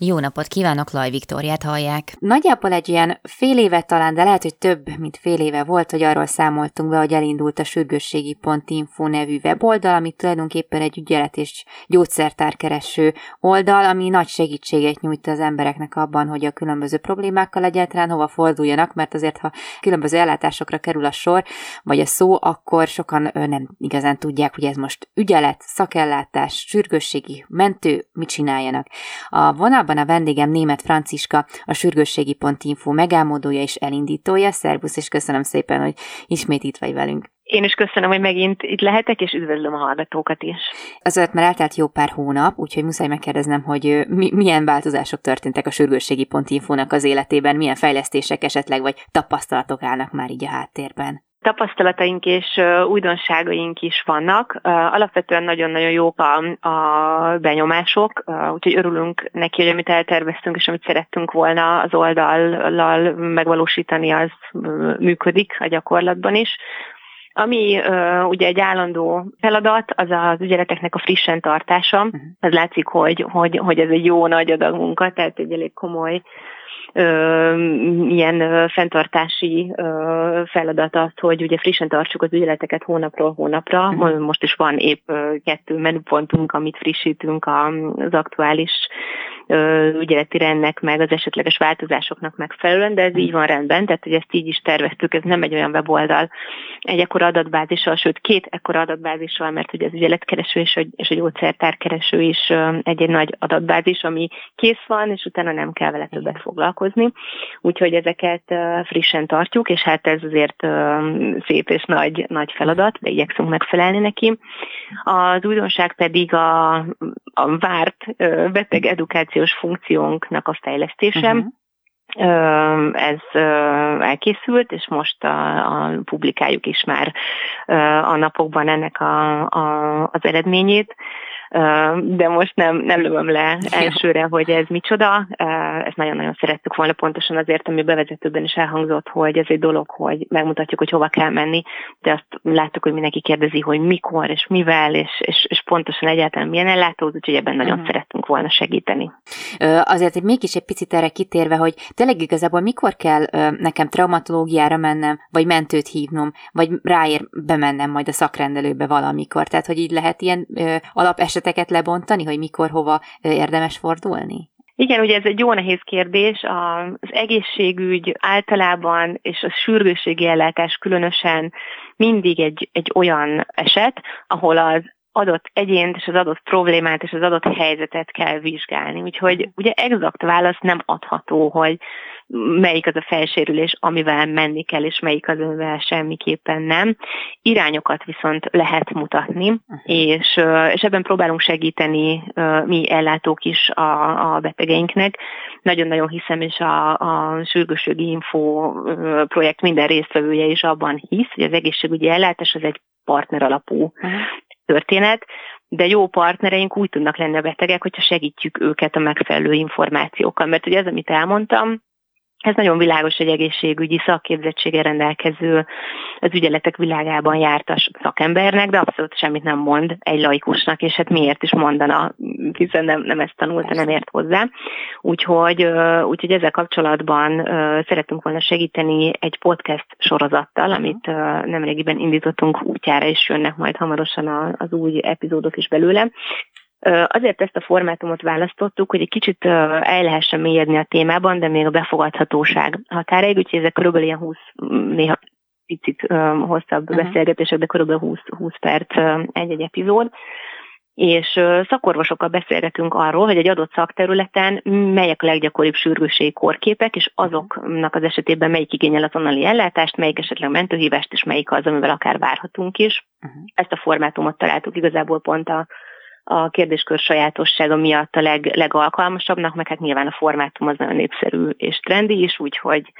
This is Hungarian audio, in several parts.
Jó napot kívánok, Laj Viktóriát hallják. Nagyjából egy ilyen fél éve talán, de lehet, hogy több, mint fél éve volt, hogy arról számoltunk be, hogy elindult a sürgősségi.info nevű weboldal, ami tulajdonképpen egy ügyelet és gyógyszertárkereső oldal, ami nagy segítséget nyújt az embereknek abban, hogy a különböző problémákkal egyáltalán hova forduljanak, mert azért, ha különböző ellátásokra kerül a sor, vagy a szó, akkor sokan nem igazán tudják, hogy ez most ügyelet, szakellátás, sürgősségi, mentő, mit csináljanak. A vonal Témában a vendégem német Franciska, a sürgősségi.info megálmodója és elindítója. Szervusz, és köszönöm szépen, hogy ismét itt vagy velünk. Én is köszönöm, hogy megint itt lehetek, és üdvözlöm a hallgatókat is. Azért, mert eltelt jó pár hónap, úgyhogy muszáj megkérdeznem, hogy mi, milyen változások történtek a sürgősségi.info-nak az életében, milyen fejlesztések esetleg, vagy tapasztalatok állnak már így a háttérben. Tapasztalataink és újdonságaink is vannak. Alapvetően nagyon-nagyon jók a, a benyomások, úgyhogy örülünk neki, hogy amit elterveztünk és amit szerettünk volna az oldallal megvalósítani, az működik a gyakorlatban is. Ami uh, ugye egy állandó feladat, az az ügyeleteknek a frissen tartása. Uh-huh. Ez látszik, hogy, hogy, hogy ez egy jó nagy adag munka, tehát egy elég komoly ilyen fenntartási feladat az, hogy ugye frissen tartsuk az ügyeleteket hónapról hónapra. Uh-huh. Most is van épp kettő menüpontunk, amit frissítünk az aktuális ügyeleti rendnek, meg az esetleges változásoknak megfelelően, de ez így van rendben, tehát hogy ezt így is terveztük, ez nem egy olyan weboldal egy ekkora adatbázissal, sőt két ekkora adatbázissal, mert ugye az ügyeletkereső és a, és a gyógyszertárkereső is egy-egy nagy adatbázis, ami kész van, és utána nem kell vele többet foglalkozni. Úgyhogy ezeket frissen tartjuk, és hát ez azért szép és nagy, nagy feladat, de igyekszünk megfelelni neki. Az újdonság pedig a, a várt beteg edukáció kommunikációs funkciónknak a fejlesztése. Uh-huh. Ez elkészült, és most a, a publikáljuk is már a napokban ennek a, a, az eredményét de most nem, nem lövöm le elsőre, hogy ez micsoda. Ezt nagyon-nagyon szerettük volna pontosan azért, ami bevezetőben is elhangzott, hogy ez egy dolog, hogy megmutatjuk, hogy hova kell menni, de azt láttuk, hogy mindenki kérdezi, hogy mikor és mivel, és, és, és pontosan egyáltalán milyen ellátó, úgyhogy ebben nagyon uh-huh. szerettünk volna segíteni. Azért mégis egy picit erre kitérve, hogy tényleg igazából mikor kell nekem traumatológiára mennem, vagy mentőt hívnom, vagy ráér bemennem majd a szakrendelőbe valamikor. Tehát, hogy így lehet ilyen alapeset eseteket lebontani, hogy mikor, hova érdemes fordulni? Igen, ugye ez egy jó nehéz kérdés. Az egészségügy általában és a sürgősségi ellátás különösen mindig egy, egy olyan eset, ahol az adott egyént és az adott problémát és az adott helyzetet kell vizsgálni. Úgyhogy ugye exakt válasz nem adható, hogy melyik az a felsérülés, amivel menni kell, és melyik az, amivel semmiképpen nem. Irányokat viszont lehet mutatni, uh-huh. és, és ebben próbálunk segíteni mi ellátók is a, a betegeinknek. Nagyon-nagyon hiszem, és a, a sürgősségi info projekt minden résztvevője is abban hisz, hogy az egészségügyi ellátás az egy partner alapú uh-huh történet, de jó partnereink úgy tudnak lenni a betegek, hogyha segítjük őket a megfelelő információkkal. Mert ugye ez, amit elmondtam, ez nagyon világos, hogy egészségügyi szakképzettsége rendelkező az ügyeletek világában jártas szakembernek, de abszolút semmit nem mond egy laikusnak, és hát miért is mondana, hiszen nem, nem ezt tanulta, nem ért hozzá. Úgyhogy, úgyhogy ezzel kapcsolatban szeretünk volna segíteni egy podcast sorozattal, amit nemrégiben indítottunk útjára, és jönnek majd hamarosan az új epizódok is belőle. Azért ezt a formátumot választottuk, hogy egy kicsit el lehessen mélyedni a témában, de még a befogadhatóság határaig, úgyhogy ezek körülbelül ilyen 20, néha picit hosszabb uh-huh. beszélgetések, de körülbelül 20, 20 perc egy-egy epizód és szakorvosokkal beszélgetünk arról, hogy egy adott szakterületen melyek a leggyakoribb sürgőségi korképek, és azoknak az esetében melyik igényel azonnali ellátást, melyik esetleg mentőhívást, és melyik az, amivel akár várhatunk is. Uh-huh. Ezt a formátumot találtuk igazából pont a a kérdéskör sajátossága miatt a leg, legalkalmasabbnak, meg hát nyilván a formátum az nagyon népszerű és trendi is, úgyhogy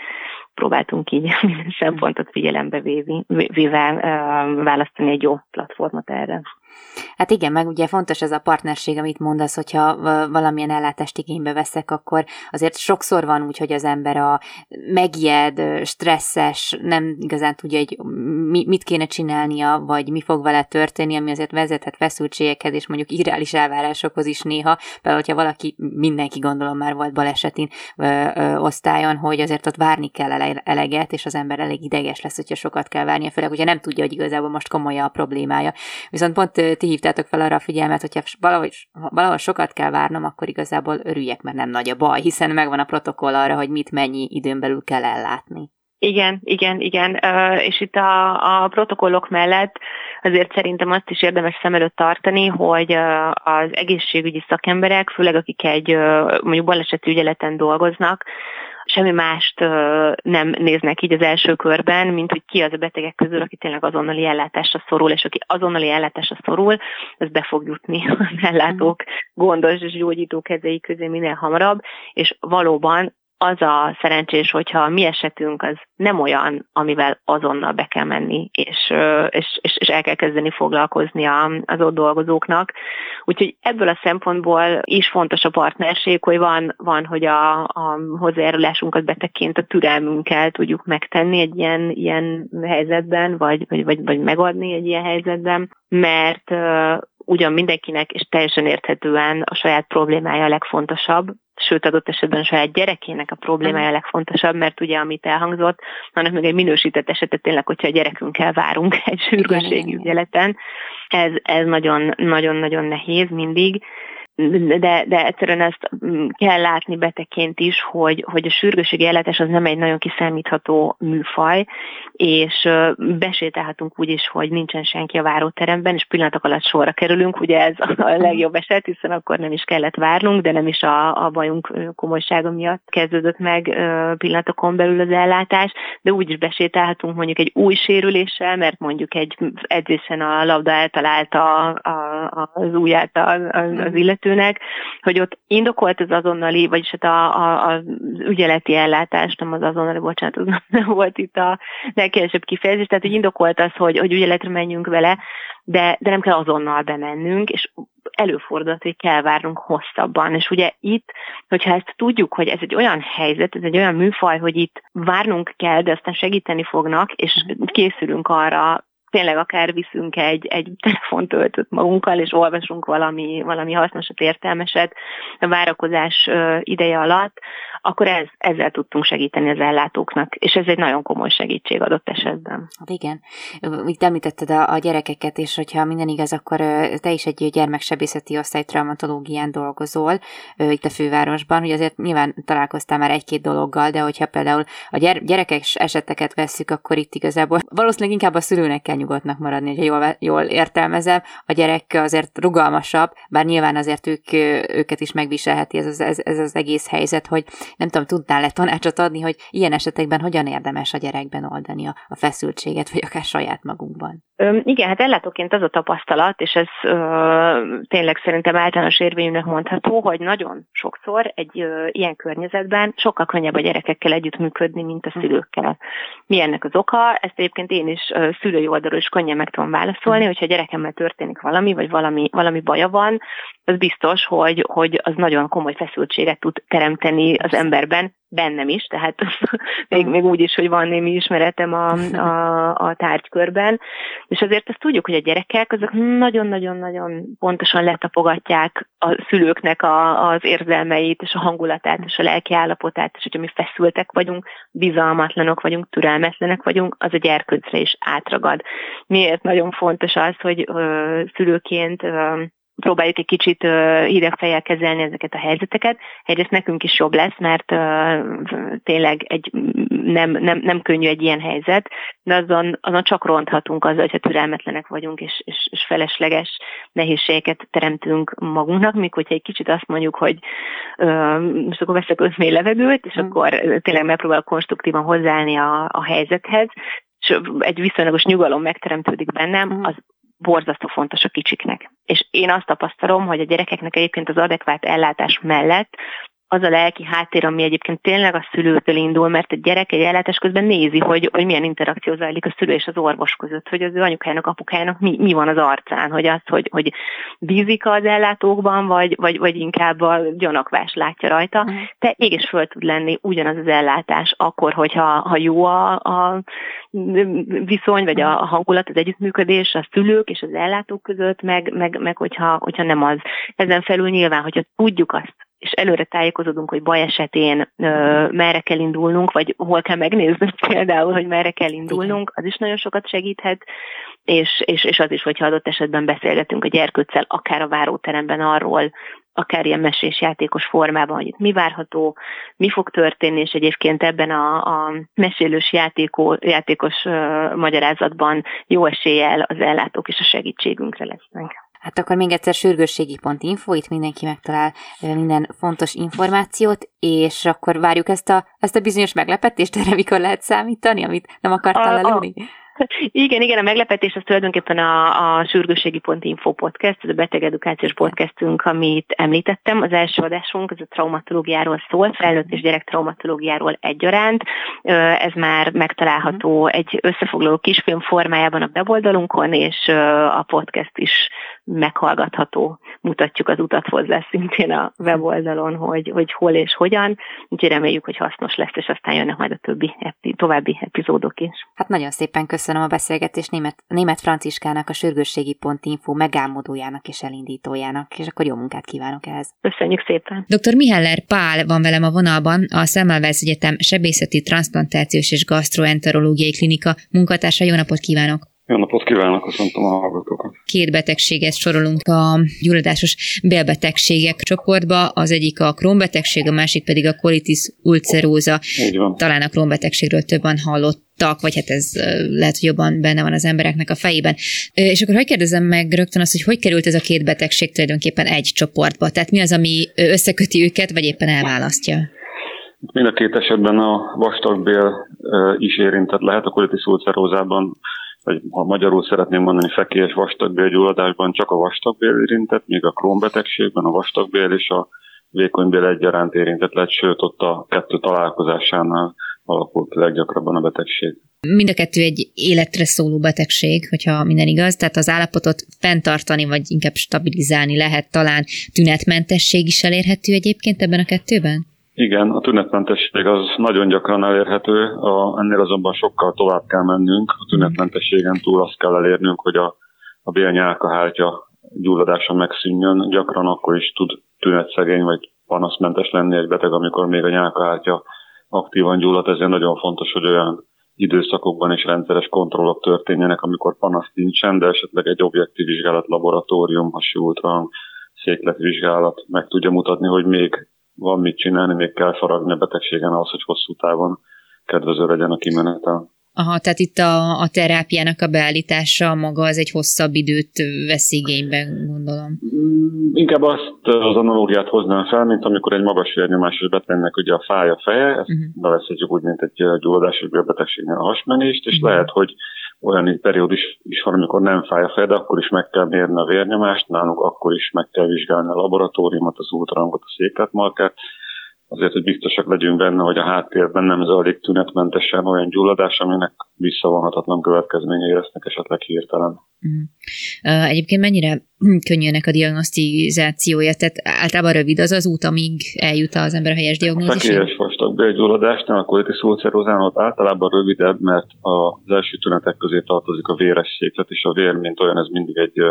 próbáltunk így minden szempontot figyelembe véve, választani egy jó platformot erre. Hát igen, meg ugye fontos ez a partnerség, amit mondasz, hogyha valamilyen ellátást igénybe veszek, akkor azért sokszor van úgy, hogy az ember a megijed, stresszes, nem igazán tudja, hogy mit kéne csinálnia, vagy mi fog vele történni, ami azért vezethet feszültségekhez, és mondjuk irreális elvárásokhoz is néha. Például, hogyha valaki, mindenki gondolom már volt balesetén ö, ö, osztályon, hogy azért ott várni kell eleget, és az ember elég ideges lesz, hogyha sokat kell várnia, főleg, hogyha nem tudja, hogy igazából most komoly a problémája. Viszont pont ti hívtátok fel arra a figyelmet, hogyha valahogy, valahol sokat kell várnom, akkor igazából örüljek, mert nem nagy a baj, hiszen megvan a protokoll arra, hogy mit mennyi időn belül kell ellátni. Igen, igen, igen. És itt a, a protokollok mellett azért szerintem azt is érdemes szem előtt tartani, hogy az egészségügyi szakemberek, főleg akik egy mondjuk baleseti ügyeleten dolgoznak, semmi mást nem néznek így az első körben, mint hogy ki az a betegek közül, aki tényleg azonnali ellátásra szorul, és aki azonnali ellátásra szorul, az be fog jutni az ellátók gondos és gyógyító kezei közé minél hamarabb, és valóban az a szerencsés, hogyha a mi esetünk az nem olyan, amivel azonnal be kell menni, és, és, és, és el kell kezdeni foglalkozni az ott dolgozóknak. Úgyhogy ebből a szempontból is fontos a partnerség, hogy van, van hogy a, a hozzájárulásunkat betekint a türelmünkkel tudjuk megtenni egy ilyen, ilyen helyzetben, vagy, vagy, vagy, vagy megadni egy ilyen helyzetben, mert ugyan mindenkinek, és teljesen érthetően a saját problémája a legfontosabb, sőt adott esetben a saját gyerekének a problémája a legfontosabb, mert ugye amit elhangzott, annak még egy minősített esetet tényleg, hogyha a gyerekünkkel várunk egy sürgősségi ügyeleten, ez, ez nagyon, nagyon-nagyon nehéz mindig, de, de egyszerűen ezt mm, kell látni beteként is, hogy, hogy a sürgőségi ellátás az nem egy nagyon kiszámítható műfaj, és besétálhatunk úgy is, hogy nincsen senki a váróteremben, és pillanatok alatt sorra kerülünk, ugye ez a legjobb eset, hiszen akkor nem is kellett várnunk, de nem is a, a bajunk komolysága miatt kezdődött meg pillanatokon belül az ellátás, de úgy is besétálhatunk mondjuk egy új sérüléssel, mert mondjuk egy edzésen a labda eltalálta az ujját az, az illető, illetőnek, hogy ott indokolt az azonnali, vagyis hát a, a, a ügyeleti ellátás, nem az azonnali, bocsánat, az nem volt itt a legkevesebb kifejezés, tehát hogy indokolt az, hogy, hogy ügyeletre menjünk vele, de, de nem kell azonnal bemennünk, és előfordulhat, hogy kell várnunk hosszabban. És ugye itt, hogyha ezt tudjuk, hogy ez egy olyan helyzet, ez egy olyan műfaj, hogy itt várnunk kell, de aztán segíteni fognak, és készülünk arra tényleg akár viszünk egy, egy telefontöltőt magunkkal, és olvasunk valami, valami hasznosat, értelmeset a várakozás ideje alatt, akkor ez, ezzel tudtunk segíteni az ellátóknak, és ez egy nagyon komoly segítség adott esetben. Igen. Itt említetted a, a gyerekeket, és hogyha minden igaz, akkor te is egy gyermeksebészeti osztály traumatológián dolgozol itt a fővárosban, hogy azért nyilván találkoztál már egy-két dologgal, de hogyha például a gyerekek eseteket vesszük, akkor itt igazából valószínűleg inkább a szülőnek kell nyugodtnak maradni, hogyha jól, jól értelmezem. A gyerek azért rugalmasabb, bár nyilván azért ők, őket is megviselheti ez az, ez, ez az egész helyzet, hogy nem tudom, tudnál-e tanácsot adni, hogy ilyen esetekben hogyan érdemes a gyerekben oldani a, a feszültséget, vagy akár saját magunkban? Igen, hát ellátóként az a tapasztalat, és ez ö, tényleg szerintem általános érvényűnek mondható, hogy nagyon sokszor egy ö, ilyen környezetben sokkal könnyebb a gyerekekkel együttműködni, mint a szülőkkel. Mi ennek az oka? Ezt egyébként én is ö, szülői oldalról is könnyen meg tudom válaszolni, hogyha a gyerekemmel történik valami, vagy valami, valami baja van, az biztos, hogy, hogy az nagyon komoly feszültséget tud teremteni az emberben, bennem is, tehát még, még úgy is, hogy van némi ismeretem a, a, a tárgykörben, és azért azt tudjuk, hogy a gyerekek azok nagyon-nagyon-nagyon pontosan letapogatják a szülőknek a, az érzelmeit, és a hangulatát, és a lelki állapotát, és hogyha mi feszültek vagyunk, bizalmatlanok vagyunk, türelmetlenek vagyunk, az a gyerkőcre is átragad. Miért nagyon fontos az, hogy ö, szülőként ö, próbáljuk egy kicsit hideg fejjel kezelni ezeket a helyzeteket. Egyrészt nekünk is jobb lesz, mert tényleg egy, nem, nem, nem könnyű egy ilyen helyzet, de azon, azon csak ronthatunk azzal, hogyha türelmetlenek vagyunk, és, és, és felesleges nehézségeket teremtünk magunknak, míg hogyha egy kicsit azt mondjuk, hogy most akkor veszek öt levegőt, és mm. akkor tényleg megpróbálok konstruktívan hozzáállni a, a helyzethez, és egy viszonylagos nyugalom megteremtődik bennem, mm. az borzasztó fontos a kicsiknek. És én azt tapasztalom, hogy a gyerekeknek egyébként az adekvát ellátás mellett az a lelki háttér, ami egyébként tényleg a szülőtől indul, mert a gyerek egy ellátás közben nézi, hogy, hogy milyen interakció zajlik a szülő és az orvos között, hogy az ő anyukájának, apukájának mi, mi van az arcán, hogy az, hogy, hogy bízik az ellátókban, vagy, vagy, vagy inkább a gyanakvás látja rajta. Uh-huh. Te ég és föl tud lenni ugyanaz az ellátás, akkor, hogyha ha jó a, a viszony, vagy a, a hangulat, az együttműködés a szülők és az ellátók között, meg, meg, meg hogyha, hogyha nem az. Ezen felül nyilván, hogyha tudjuk azt, és előre tájékozódunk, hogy baj esetén ö, merre kell indulnunk, vagy hol kell megnéznünk például, hogy merre kell indulnunk, az is nagyon sokat segíthet, és, és, és az is, hogyha adott esetben beszélgetünk a gyerkőccel, akár a váróteremben arról, akár ilyen mesés játékos formában, hogy itt mi várható, mi fog történni, és egyébként ebben a, a mesélős játéko, játékos uh, magyarázatban jó eséllyel az ellátók és a segítségünkre lesznek. Hát akkor még egyszer sürgősségi.info, itt mindenki megtalál minden fontos információt, és akkor várjuk ezt a, ezt a bizonyos meglepetést, erre mikor lehet számítani, amit nem akartál lelőni? Igen, igen, a meglepetés az tulajdonképpen a, a sürgőségi.info podcast, ez a betegedukációs podcastünk, amit említettem. Az első adásunk, ez a traumatológiáról szól, felnőtt és gyerek traumatológiáról egyaránt. Ez már megtalálható egy összefoglaló kisfilm formájában a weboldalunkon, és a podcast is meghallgatható, mutatjuk az utat hozzá szintén a weboldalon, hogy, hogy hol és hogyan, úgyhogy reméljük, hogy hasznos lesz, és aztán jönnek majd a többi epi, további epizódok is. Hát nagyon szépen köszönöm a beszélgetést német, német Franciskának, a sürgősségi.info megálmodójának és elindítójának, és akkor jó munkát kívánok ehhez. Köszönjük szépen! Dr. Mihaller Pál van velem a vonalban, a Szemmelweis Egyetem Sebészeti Transplantációs és Gastroenterológiai Klinika munkatársa. Jó napot kívánok! Jó napot kívánok, köszöntöm a hallgatókat. Két betegséget sorolunk a gyulladásos bélbetegségek csoportba, az egyik a krónbetegség, a másik pedig a colitis ulceróza. Talán a krónbetegségről többen hallottak, vagy hát ez lehet, hogy jobban benne van az embereknek a fejében. És akkor hogy kérdezem meg rögtön azt, hogy hogy került ez a két betegség tulajdonképpen egy csoportba? Tehát mi az, ami összeköti őket, vagy éppen elválasztja? Mind a két esetben a vastagbél is érintett lehet, a colitis ulcerózában vagy ha magyarul szeretném mondani, fekélyes vastagbélgyulladásban csak a vastagbél érintett, míg a krónbetegségben a vastagbél és a vékonybél egyaránt érintett lett, sőt ott a kettő találkozásánál alakult leggyakrabban a betegség. Mind a kettő egy életre szóló betegség, hogyha minden igaz, tehát az állapotot fenntartani, vagy inkább stabilizálni lehet talán tünetmentesség is elérhető egyébként ebben a kettőben? Igen, a tünetmentesség az nagyon gyakran elérhető, a, ennél azonban sokkal tovább kell mennünk. A tünetmentességen túl azt kell elérnünk, hogy a, a bélnyálkahártya gyulladása megszűnjön. Gyakran akkor is tud tünetszegény vagy panaszmentes lenni egy beteg, amikor még a nyálkahártya aktívan gyullad, ezért nagyon fontos, hogy olyan időszakokban is rendszeres kontrollok történjenek, amikor panasz nincsen, de esetleg egy objektív vizsgálat, laboratórium, hasi ultrahang, székletvizsgálat meg tudja mutatni, hogy még van mit csinálni, még kell faragni a betegségen ahhoz, hogy hosszú távon kedvező legyen a kimenetel. Aha, tehát itt a, a terápiának a beállítása maga az egy hosszabb időt vesz igénybe, gondolom. Mm, inkább azt az analógiát hoznám fel, mint amikor egy magas vérnyomásos betegnek ugye a fája a feje, ezt uh-huh. bevesszük úgy, mint egy gyulladásos betegségnél a hasmenést, és uh-huh. lehet, hogy olyan periódus is van, amikor nem fáj a feje, de akkor is meg kell mérni a vérnyomást, nálunk akkor is meg kell vizsgálni a laboratóriumot, az ultrahangot, a székletmarkát, azért, hogy biztosak legyünk benne, hogy a háttérben nem zajlik tünetmentesen olyan gyulladás, aminek visszavonhatatlan következményei lesznek esetleg hirtelen. Uh-huh. Egyébként mennyire könnyű ennek a diagnosztizációja? Tehát általában rövid az az út, amíg eljut az ember a helyes diagnózisig? Fekélyes vastag bélgyulladásnál a colitis ulcerozán ott általában rövidebb, mert az első tünetek közé tartozik a véres széklet, és a vér, mint olyan, ez mindig egy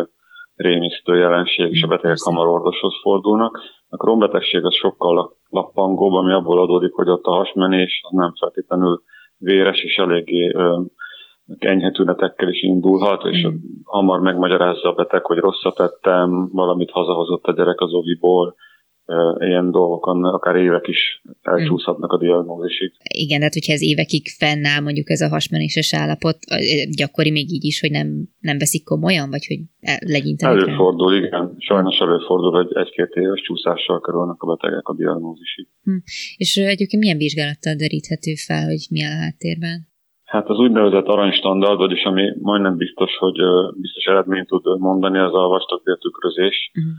rémisztő jelenség, és a betegek hamar orvoshoz fordulnak. A krónbetegség az sokkal lappangóbb, ami abból adódik, hogy ott a hasmenés az nem feltétlenül véres, és eléggé enyhe tünetekkel is indulhat, és mm. hamar megmagyarázza a beteg, hogy rosszat tettem, valamit hazahozott a gyerek az oviból, ilyen dolgokon akár évek is elcsúszhatnak a diagnózisig. Igen, tehát hogyha ez évekig fennáll mondjuk ez a hasmenéses állapot, gyakori még így is, hogy nem, nem veszik komolyan, vagy hogy legyintenek Előfordul, rá? igen. Sajnos előfordul, hogy egy-két éves csúszással kerülnek a betegek a diagnózisig. Hm. És egyébként milyen vizsgálattal deríthető fel, hogy mi a háttérben? Hát az úgynevezett aranystandard, vagyis ami majdnem biztos, hogy biztos eredményt tud mondani, az a vastagbéltükrözés. Uh-huh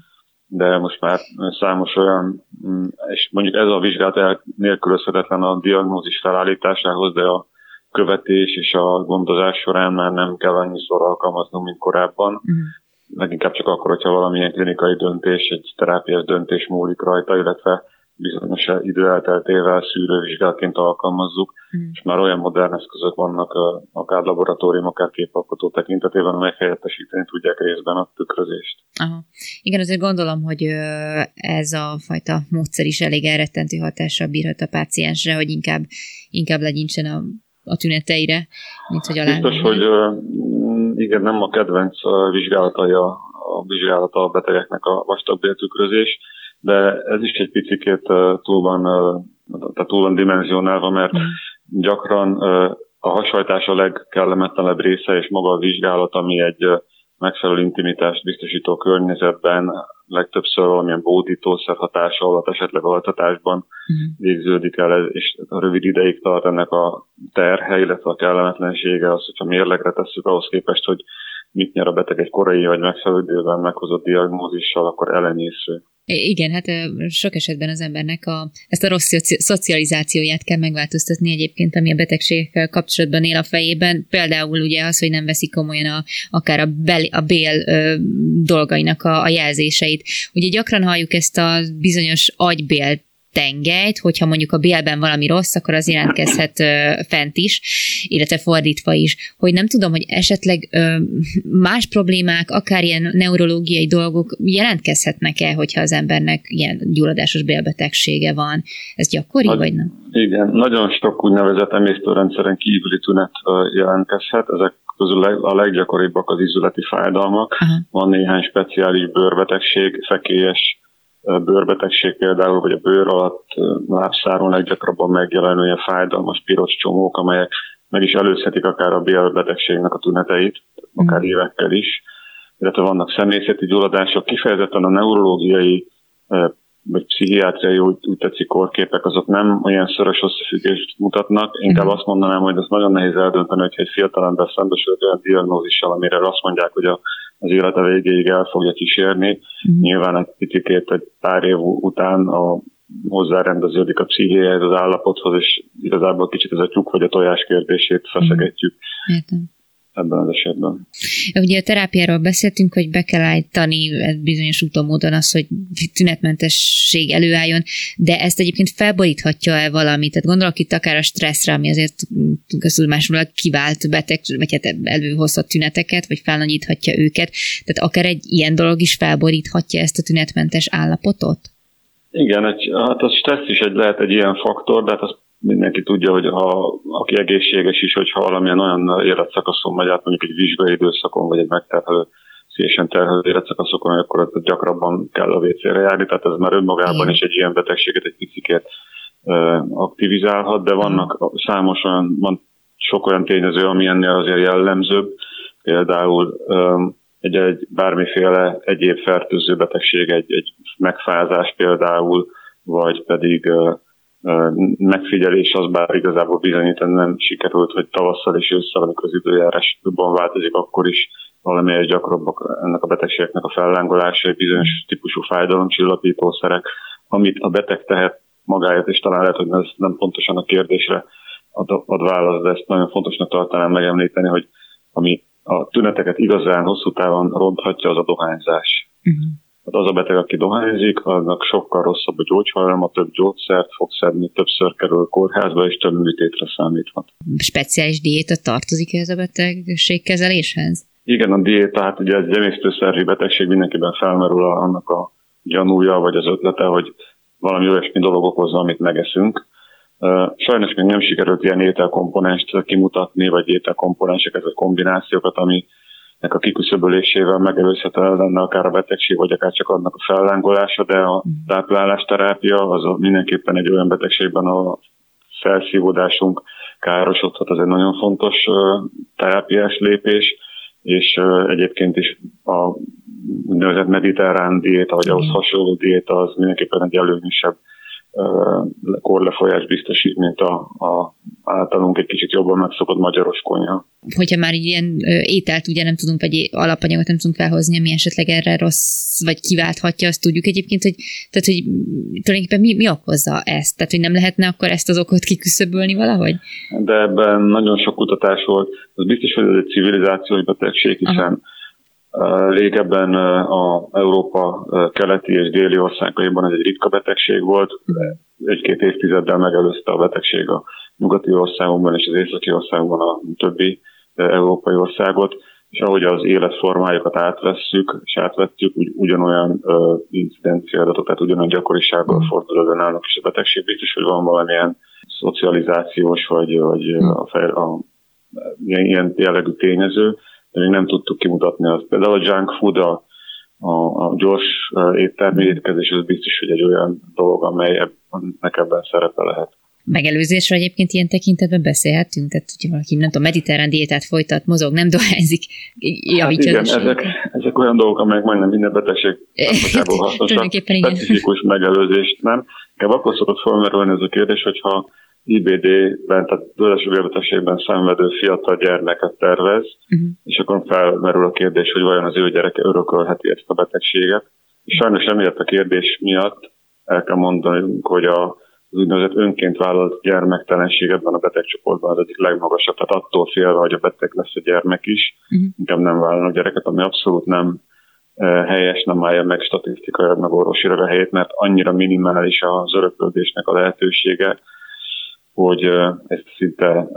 de most már számos olyan, mm, és mondjuk ez a vizsgálat nélkülözhetetlen a diagnózis felállításához, de a követés és a gondozás során már nem kell annyiszor alkalmaznunk, mint korábban. Uh-huh. Leginkább csak akkor, hogyha valamilyen klinikai döntés, egy terápiás döntés múlik rajta, illetve bizonyos idő elteltével szűrővizsgálként alkalmazzuk, mm. és már olyan modern eszközök vannak, akár laboratórium, akár képalkotó tekintetében, amelyek helyettesíteni tudják részben a tükrözést. Aha. Igen, azért gondolom, hogy ez a fajta módszer is elég elrettentő hatással bírhat a páciensre, hogy inkább, inkább legyintsen a, a tüneteire, mint hogy alá. Biztos, hogy igen, nem a kedvenc vizsgálatai a, a vizsgálata a betegeknek a vastagbéltükrözés, de ez is egy picit túl van, tehát túl van dimenzionálva, mert mm. gyakran a hasajtás a legkellemetlenebb része, és maga a vizsgálat, ami egy megfelelő intimitást biztosító környezetben, legtöbbször valamilyen bódítószer hatása alatt, esetleg altatásban uh-huh. végződik el, és a rövid ideig tart ennek a terhe, illetve a kellemetlensége, az, hogyha mérlegre tesszük ahhoz képest, hogy mit nyer a beteg egy korai vagy megfelelő időben meghozott diagnózissal, akkor elenyésző. Igen, hát sok esetben az embernek a, ezt a rossz szocializációját kell megváltoztatni egyébként, ami a betegségekkel kapcsolatban él a fejében. Például ugye az, hogy nem veszik komolyan a, akár a, bel, a bél ö, dolgainak a, a jelzéseit. Ugye gyakran halljuk ezt a bizonyos agybél tengelyt, hogyha mondjuk a bélben valami rossz, akkor az jelentkezhet fent is, illetve fordítva is. Hogy nem tudom, hogy esetleg más problémák, akár ilyen neurológiai dolgok jelentkezhetnek-e, hogyha az embernek ilyen gyulladásos bélbetegsége van. Ez gyakori, Nagy, vagy nem? Igen, nagyon sok úgynevezett emésztőrendszeren kívüli tünet jelentkezhet. Ezek közül a leggyakoribbak az izületi fájdalmak. Aha. Van néhány speciális bőrbetegség, fekélyes bőrbetegség például, vagy a bőr alatt lábszáron leggyakrabban megjelenő ilyen fájdalmas piros csomók, amelyek meg is előzhetik akár a bélbetegségnek a tüneteit, akár mm. évekkel is, illetve vannak személyzeti gyulladások, kifejezetten a neurológiai vagy pszichiátriai úgy, úgy tetszik korképek, azok nem olyan szoros összefüggést mutatnak. Inkább mm. azt mondanám, hogy ez nagyon nehéz eldönteni, hogyha egy fiatalember szembesül olyan diagnózissal, amire azt mondják, hogy a az élete végéig el fogja kísérni. Mm. Nyilván egy picit egy pár év után a hozzárendeződik a pszichéhez, az állapothoz, és igazából kicsit ez a tyúk vagy a tojás kérdését feszegetjük. Értem ebben az esetben. Ugye a terápiáról beszéltünk, hogy be kell állítani bizonyos úton módon az, hogy tünetmentesség előálljon, de ezt egyébként felboríthatja-e valamit? Tehát gondolok itt akár a stresszre, ami azért közül máshol kivált beteg, vagy hát előhozhat tüneteket, vagy felnagyíthatja őket. Tehát akár egy ilyen dolog is felboríthatja ezt a tünetmentes állapotot? Igen, egy, hát a stressz is egy, lehet egy ilyen faktor, de hát az mindenki tudja, hogy ha, aki egészséges is, hogyha valamilyen olyan életszakaszon megy át, mondjuk egy vizsgai időszakon, vagy egy megterhelő, szélesen terhelő életszakaszokon, akkor gyakrabban kell a WC-re járni, tehát ez már önmagában is egy ilyen betegséget egy picit aktivizálhat, de vannak számos olyan, van sok olyan tényező, ami ennél azért jellemzőbb, például egy, egy bármiféle egyéb fertőző betegség, egy, egy megfázás például, vagy pedig megfigyelés az bár igazából bizonyítani nem sikerült, hogy tavasszal és ősszel, amikor az időjárás jobban változik, akkor is valamelyes gyakrabbak ennek a betegségeknek a fellángolása, egy bizonyos típusú fájdalomcsillapítószerek, amit a beteg tehet magáért, és talán lehet, hogy ez nem pontosan a kérdésre ad, ad választ, de ezt nagyon fontosnak tartanám megemlíteni, hogy ami a tüneteket igazán hosszú távon ronthatja, az a dohányzás. Uh-huh. Hát az a beteg, aki dohányzik, annak sokkal rosszabb a gyógyhalálma, több gyógyszert fog szedni, többször kerül a kórházba, és több műtétre számíthat. Speciális diéta tartozik ez a betegségkezeléshez? Igen, a diéta, hát ugye egy emésztőszervi betegség mindenkiben felmerül a, annak a gyanúja, vagy az ötlete, hogy valami olyasmi dolog okozza, amit megeszünk. Sajnos még nem sikerült ilyen ételkomponenst kimutatni, vagy ételkomponenseket, vagy kombinációkat, ami a kiküszöbölésével megelőzhető lenne akár a betegség, vagy akár csak annak a fellángolása, de a mm. táplálásterápia az mindenképpen egy olyan betegségben a felszívódásunk károsodhat, az egy nagyon fontos terápiás lépés, és egyébként is a úgynevezett mediterrán diéta, vagy ahhoz hasonló diéta, az mindenképpen egy előnyösebb korlefolyás biztosít, mint a, a általunk egy kicsit jobban megszokott magyaros konyha. Hogyha már ilyen ételt ugye nem tudunk, vagy alapanyagot nem tudunk felhozni, ami esetleg erre rossz, vagy kiválthatja, azt tudjuk egyébként, hogy, tehát, hogy tulajdonképpen mi, mi okozza ezt? Tehát, hogy nem lehetne akkor ezt az okot kiküszöbölni valahogy? De ebben nagyon sok kutatás volt. Az biztos, hogy ez egy civilizációs betegség, hiszen Aha. Régebben a Európa keleti és déli országaiban ez egy ritka betegség volt, egy-két évtizeddel megelőzte a betegség a nyugati országokban és az északi országokban a többi európai országot, és ahogy az életformájukat átvesszük, és átvettük, úgy, ugyanolyan uh, incidenciádatok, tehát ugyanolyan gyakorisággal mm. fordul elő nálunk is a betegség. Biztos, hogy van valamilyen szocializációs, vagy, vagy a, a, a, ilyen, jellegű tényező, még nem tudtuk kimutatni azt. Például a junk food, a, a, a gyors éttermi étkezés, az biztos, hogy egy olyan dolog, amely ennek ebben szerepe lehet megelőzésre egyébként ilyen tekintetben beszélhetünk? Tehát, hogyha valaki, nem tudom, mediterrán diétát folytat, mozog, nem dohányzik, javítja hát igen, ezek, ezek olyan dolgok, amelyek majdnem minden betegség hasznosak. Specifikus megelőzést nem. Inkább akkor szokott felmerülni ez a kérdés, hogyha IBD-ben, tehát bőrösögő betegségben szenvedő fiatal gyermeket tervez, uh-huh. és akkor felmerül a kérdés, hogy vajon az ő gyereke örökölheti ezt a betegséget. És sajnos emiatt a kérdés miatt el kell mondani, hogy a az úgynevezett önként vállalt gyermektelenség ebben a betegcsoportban az egyik legmagasabb. Tehát attól félve, hogy a beteg lesz a gyermek is, uh-huh. inkább nem vállalnak gyereket, ami abszolút nem eh, helyes, nem állja meg statisztikai, meg orvosilag a helyét, mert annyira minimális az öröklődésnek a lehetősége, hogy ez szinte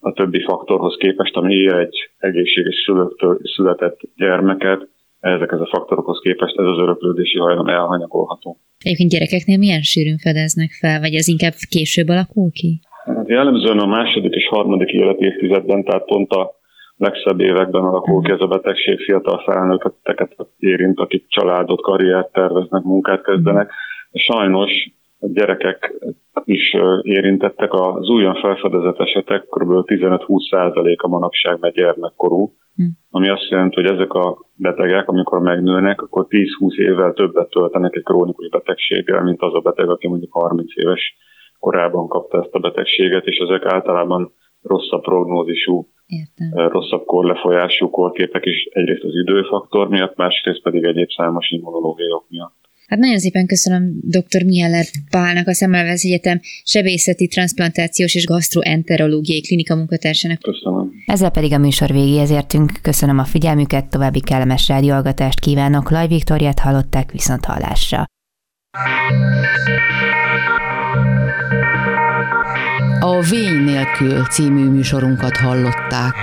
a többi faktorhoz képest, ami ér egy egészséges szülőktől született gyermeket, ezekhez a faktorokhoz képest ez az öröklődési hajlam elhanyagolható. Egyébként gyerekeknél milyen sűrűn fedeznek fel, vagy ez inkább később alakul ki? Hát jellemzően a második és harmadik életévtizedben, tehát pont a legszebb években alakul ki ez a betegség, fiatal felnőtteket érint, akik családot, karriert terveznek, munkát kezdenek. Sajnos a gyerekek is érintettek, az újon felfedezett esetek kb. 15-20% a manapság meg gyermekkorú, hm. ami azt jelenti, hogy ezek a betegek, amikor megnőnek, akkor 10-20 évvel többet töltenek egy krónikus betegséggel, mint az a beteg, aki mondjuk 30 éves korában kapta ezt a betegséget, és ezek általában rosszabb prognózisú, Értem. rosszabb korlefolyású korképek is egyrészt az időfaktor miatt, másrészt pedig egyéb számos immunológiai miatt. Hát nagyon szépen köszönöm dr. Mieller Pálnak, a Szemmelweis Egyetem sebészeti, transplantációs és gastroenterológiai klinika munkatársának. Köszönöm. Ezzel pedig a műsor végéhez értünk. Köszönöm a figyelmüket, további kellemes rádióhallgatást kívánok. Laj Viktoriát hallották viszont hallásra. A Vény nélkül című műsorunkat hallották.